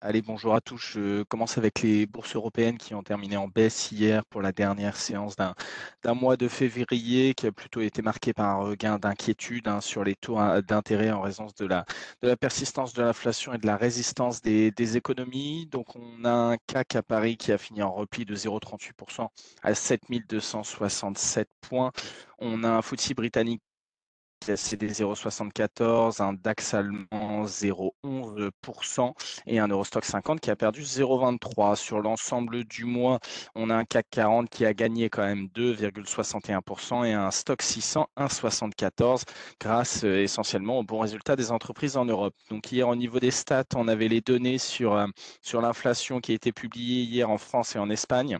Allez, bonjour à tous. Je commence avec les bourses européennes qui ont terminé en baisse hier pour la dernière séance d'un mois de février qui a plutôt été marqué par un regain d'inquiétude hein, sur les taux hein, d'intérêt en raison de la, persistance de l'inflation et de la résistance des, des économies. Donc, on a un CAC à Paris qui a fini en repli de 0,38% à 7267 points. On a un FTSE britannique cédé 0,74, un DAX allemand 0,11% et un Eurostock 50 qui a perdu 0,23. Sur l'ensemble du mois, on a un CAC 40 qui a gagné quand même 2,61% et un Stock 600 1,74 grâce euh, essentiellement aux bons résultats des entreprises en Europe. Donc hier au niveau des stats, on avait les données sur, euh, sur l'inflation qui a été publiée hier en France et en Espagne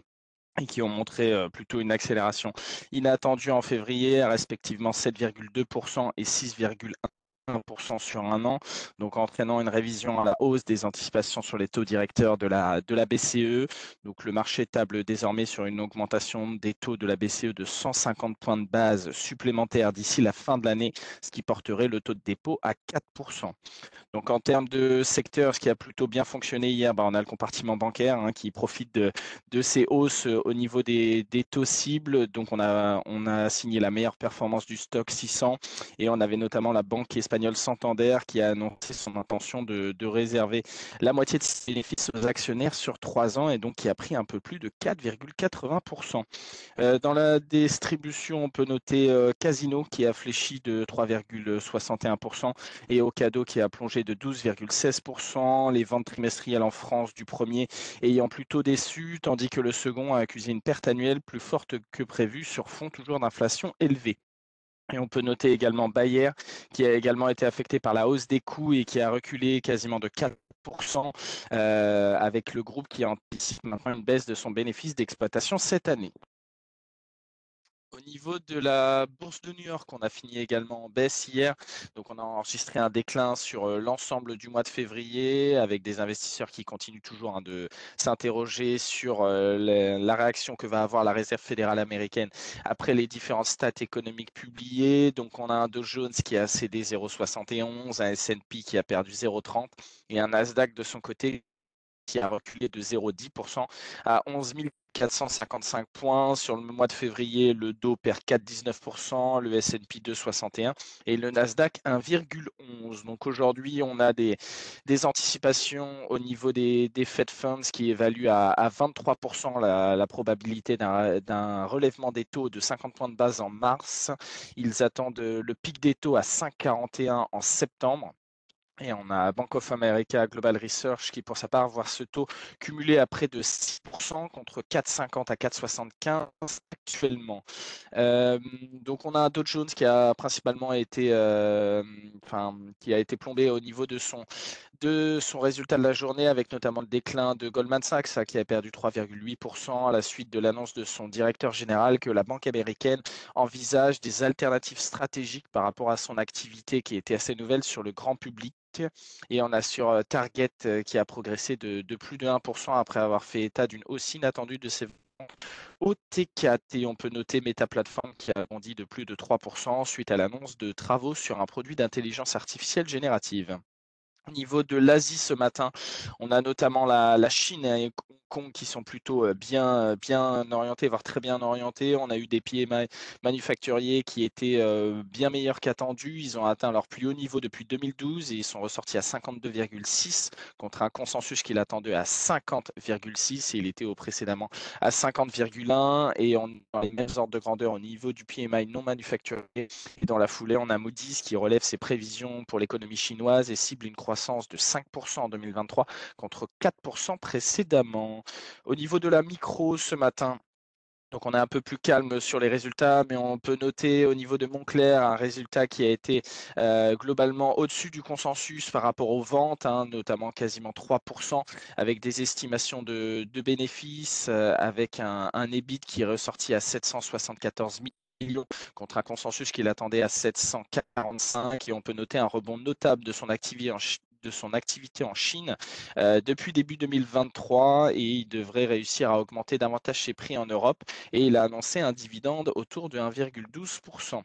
et qui ont montré plutôt une accélération inattendue en février, respectivement 7,2% et 6,1% sur un an, donc entraînant une révision à la hausse des anticipations sur les taux directeurs de la, de la BCE. Donc le marché table désormais sur une augmentation des taux de la BCE de 150 points de base supplémentaires d'ici la fin de l'année, ce qui porterait le taux de dépôt à 4%. Donc en termes de secteur, ce qui a plutôt bien fonctionné hier, bah, on a le compartiment bancaire hein, qui profite de, de, ces hausses au niveau des, des, taux cibles. Donc on a, on a signé la meilleure performance du stock 600 et on avait notamment la banque espagnole Santander qui a annoncé son intention de, réserver la moitié de ses bénéfices aux actionnaires sur trois ans et donc qui a pris un peu plus de 4,80%. Euh, dans la distribution, on peut noter euh, Casino qui a fléchi de 3,61% et Ocado qui a plongé de 12,16%. Les ventes trimestrielles en France du premier ayant plutôt déçu, tandis que le second a accusé une perte annuelle plus forte que prévue sur fond toujours d'inflation élevée. Et on peut noter également Bayer, qui a également été affecté par la hausse des coûts et qui a reculé quasiment de 4%, euh, avec le groupe qui anticipe maintenant une baisse de son bénéfice d'exploitation cette année. Au niveau de la bourse de New York, on a fini également en baisse hier. Donc, on a enregistré un déclin sur euh, l'ensemble du mois de février avec des investisseurs qui continuent toujours hein, de s'interroger sur euh, la réaction que va avoir la Réserve fédérale américaine après les différentes stats économiques publiées. Donc, on a un Dow Jones qui a cédé 0,71, un S&P qui a perdu 0,30 et un Nasdaq de son côté qui a reculé de 0,10% à 11 455 points. Sur le mois de février, le Dow perd 4,19%, le S&P 2,61 et le Nasdaq 1,11. Donc aujourd'hui, on a des, anticipations au niveau des, des Fed Funds qui évaluent à, 23% la, la, probabilité d'un relèvement des taux de 50 points de base en mars. Ils attendent le pic des taux à 5,41 en septembre. Et on a Bank of America Global Research qui, pour sa part, voit ce taux cumulé à près de 6% contre 4,50 à 4,75 actuellement. Euh, donc, on a Dow Jones qui a principalement été, euh, enfin, qui a été plombé au niveau de son, de son résultat de la journée, avec notamment le déclin de Goldman Sachs, qui a perdu 3,8% à la suite de l'annonce de son directeur général que la banque américaine envisage des alternatives stratégiques par rapport à son activité qui était assez nouvelle sur le grand public et on a sur euh, Target euh, qui a progressé de, plus de 1% après avoir fait état d'une hausse inattendue de ses ventes au T4 et on peut noter Meta Platform qui a bondi de plus de 3% suite à l'annonce de travaux sur un produit d'intelligence artificielle générative. Au niveau de l'Asie ce matin, on a notamment la, la Chine Hong Qui sont plutôt bien, bien orientés, voire très bien orientés. On a eu des pieds manufacturiers qui étaient bien meilleurs qu'attendus. Ils ont atteint leur plus haut niveau depuis 2012 et ils sont ressortis à 52,6 contre un consensus qui l'attendait à 50,6 et il était au précédemment à 50,1 et on a les mêmes ordres de grandeur au niveau du PMI non manufacturier. Et dans la foulée, on a Moody's qui relève ses prévisions pour l'économie chinoise et cible une croissance de 5% en 2023 contre 4% précédemment. Au niveau de la micro ce matin, donc on est un peu plus calme sur les résultats, mais on peut noter au niveau de Montclair un résultat qui a été euh, globalement au-dessus du consensus par rapport aux ventes, hein, notamment quasiment 3%, avec des estimations de, bénéfices, euh, avec un, EBIT qui est ressorti à 774 millions contre un consensus qui l'attendait à 745 et on peut noter un rebond notable de son activité en, de son activité en Chine euh, depuis début 2023 et il devrait réussir à augmenter davantage ses prix en Europe et il a annoncé un dividende autour de 1,12%.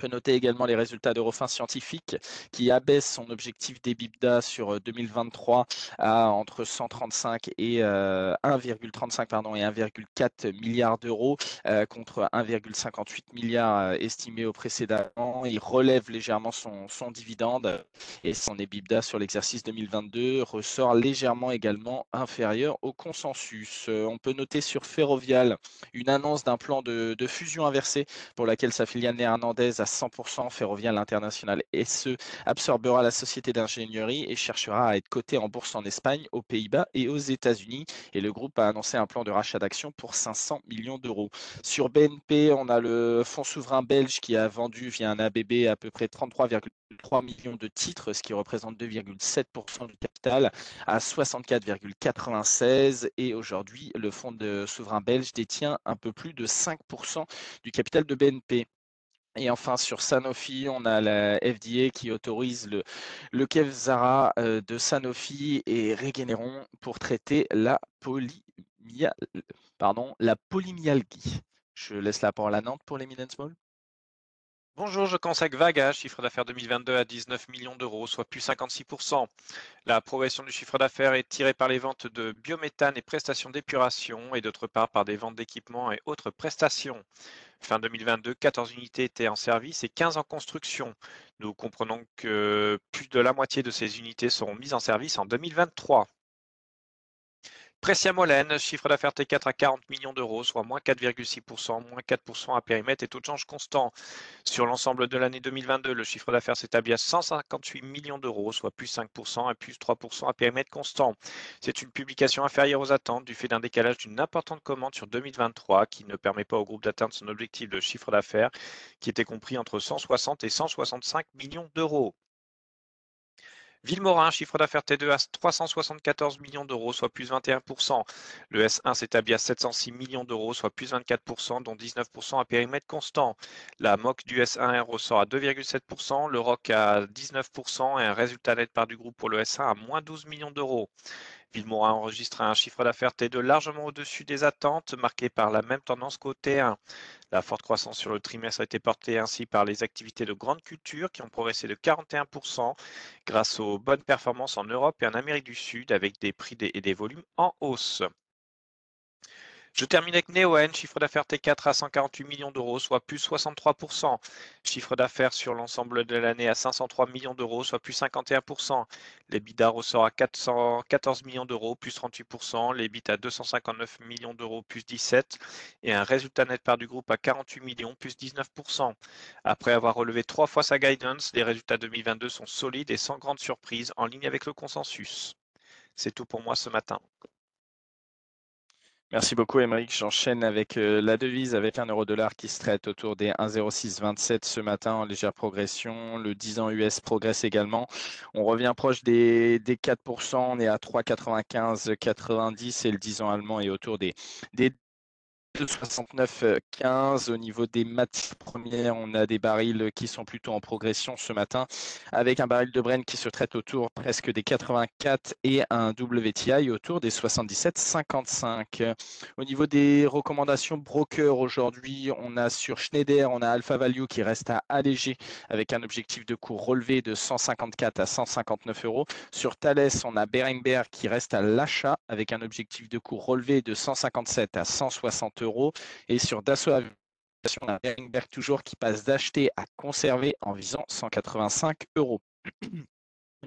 On peut noter également les résultats d'Eurofin Scientifique qui abaisse son objectif d'EBITDA sur 2023 euh, à entre 135 et 1,35 euh, pardon et 1,4 milliard d'euros euh, contre 1,58 milliard estimé au précédent. Il relève légèrement son, dividende et son EBITDA sur l'exercice 2022 ressort légèrement également inférieur au consensus. On peut noter sur Ferrovial une annonce d'un plan de, de fusion inversée pour laquelle sa filiale néerlandaise a 100% Ferrovial International SE absorbera la société d'ingénierie et cherchera à être coté en bourse en Espagne, aux Pays-Bas et aux États-Unis. Et le groupe a annoncé un plan de rachat d'actions pour 500 millions d'euros. Sur BNP, on a le fonds souverain belge qui a vendu via un ABB à peu près 33,3 millions de titres, ce qui représente 2,7% du capital à 64,96 et aujourd'hui le fonds de souverain belge détient un peu plus de 5% du capital de BNP. Et enfin, sur Sanofi, on a la FDA qui autorise le, Kevzara euh, de Sanofi et Regeneron pour traiter la, pardon, la polymyalgie. Je laisse la parole à Nantes pour les mid. Bonjour, je consacre Vaga, chiffre d'affaires 2022 à 19 millions d'euros, soit plus 56%. La progression du chiffre d'affaires est tirée par les ventes de biométhane et prestations d'épuration et d'autre part par des ventes d'équipements et autres prestations. Fin 2022, 14 unités étaient en service et 15 en construction. Nous comprenons que plus de la moitié de ces unités seront mises en service en 2023. Pressia Molène, chiffre d'affaires T4 à 40 millions d'euros, soit moins 4,6%, moins 4% à périmètre et taux de change constant. Sur l'ensemble de l'année 2022, le chiffre d'affaires s'établit à 158 millions d'euros, soit plus 5% et plus 3% à périmètre constant. C'est une publication inférieure aux attentes du fait d'un décalage d'une importante commande sur 2023 qui ne permet pas au groupe d'atteindre son objectif de chiffre d'affaires qui était compris entre 160 et 165 millions d'euros. Villemorin, chiffre d'affaires T2 à 374 millions d'euros, soit plus 21%. Le S1 s'établit à 706 millions d'euros, soit plus 24%, dont 19% à périmètre constant. La MOC du S1 ressort à 2,7%, le ROC à 19% et un résultat net par du groupe pour le S1 à moins 12 millions d'euros. Villemorin enregistre un chiffre d'affaires T2 largement au-dessus des attentes, marqué par la même tendance qu'au T1. La forte croissance sur le trimestre a été portée ainsi par les activités de grande culture qui ont progressé de 41% grâce aux bonnes performances en Europe et en Amérique du Sud avec des prix et des volumes en hausse. Je termine avec Neoen, chiffre d'affaires T4 à 148 millions d'euros, soit plus 63%. Chiffre d'affaires sur l'ensemble de l'année à 503 millions d'euros, soit plus 51%. L'EBITDA ressort à 414 millions d'euros, plus 38%. L'EBIT à 259 millions d'euros, plus 17%. Et un résultat net par du groupe à 48 millions, plus 19%. Après avoir relevé trois fois sa guidance, les résultats 2022 sont solides et sans grande surprise, en ligne avec le consensus. C'est tout pour moi ce matin. Merci beaucoup, Émeric. J'enchaîne avec euh, la devise avec un euro dollar qui se traite autour des 1,0627 ce matin en légère progression. Le 10 ans US progresse également. On revient proche des, des 4%. On est à 3,95,90 et le 10 ans allemand est autour des, des 69,15 au niveau des matières premières, on a des barils qui sont plutôt en progression ce matin, avec un baril de Brent qui se traite autour presque des 84 et un WTI autour des 77,55. Au niveau des recommandations broker aujourd'hui, on a sur Schneider, on a Alpha Value qui reste à alléger avec un objectif de cours relevé de 154 à 159 euros. Sur Thales, on a Berenberg qui reste à l'achat avec un objectif de cours relevé de 157 à 160 euros et sur Dassault Aviation, on a Beringberg toujours qui passe d'acheter à conserver en visant 185 euros.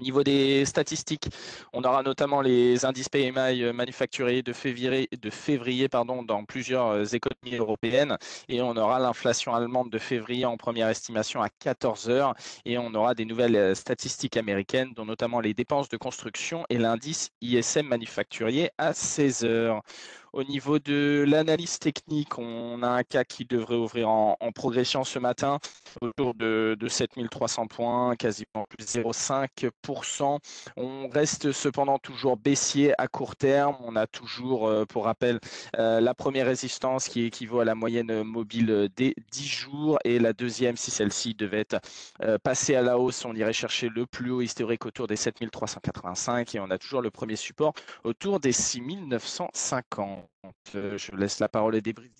Au niveau des statistiques, on aura notamment les indices PMI euh, manufacturiers de février, de février pardon, dans plusieurs euh, économies européennes et on aura l'inflation allemande de février en première estimation à 14 heures et on aura des nouvelles euh, statistiques américaines dont notamment les dépenses de construction et l'indice ISM manufacturier à 16 heures. Au niveau de l'analyse technique, on a un cas qui devrait ouvrir en, progression ce matin, autour de, 7300 points, quasiment plus 0,5%. On reste cependant toujours baissier à court terme. On a toujours, euh, pour rappel, euh, la première résistance qui équivaut à la moyenne mobile des 10 jours et la deuxième, si celle-ci devait être euh, passée à la hausse, on irait chercher le plus haut historique autour des 7385 et on a toujours le premier support autour des 6950. Je laisse la parole et débris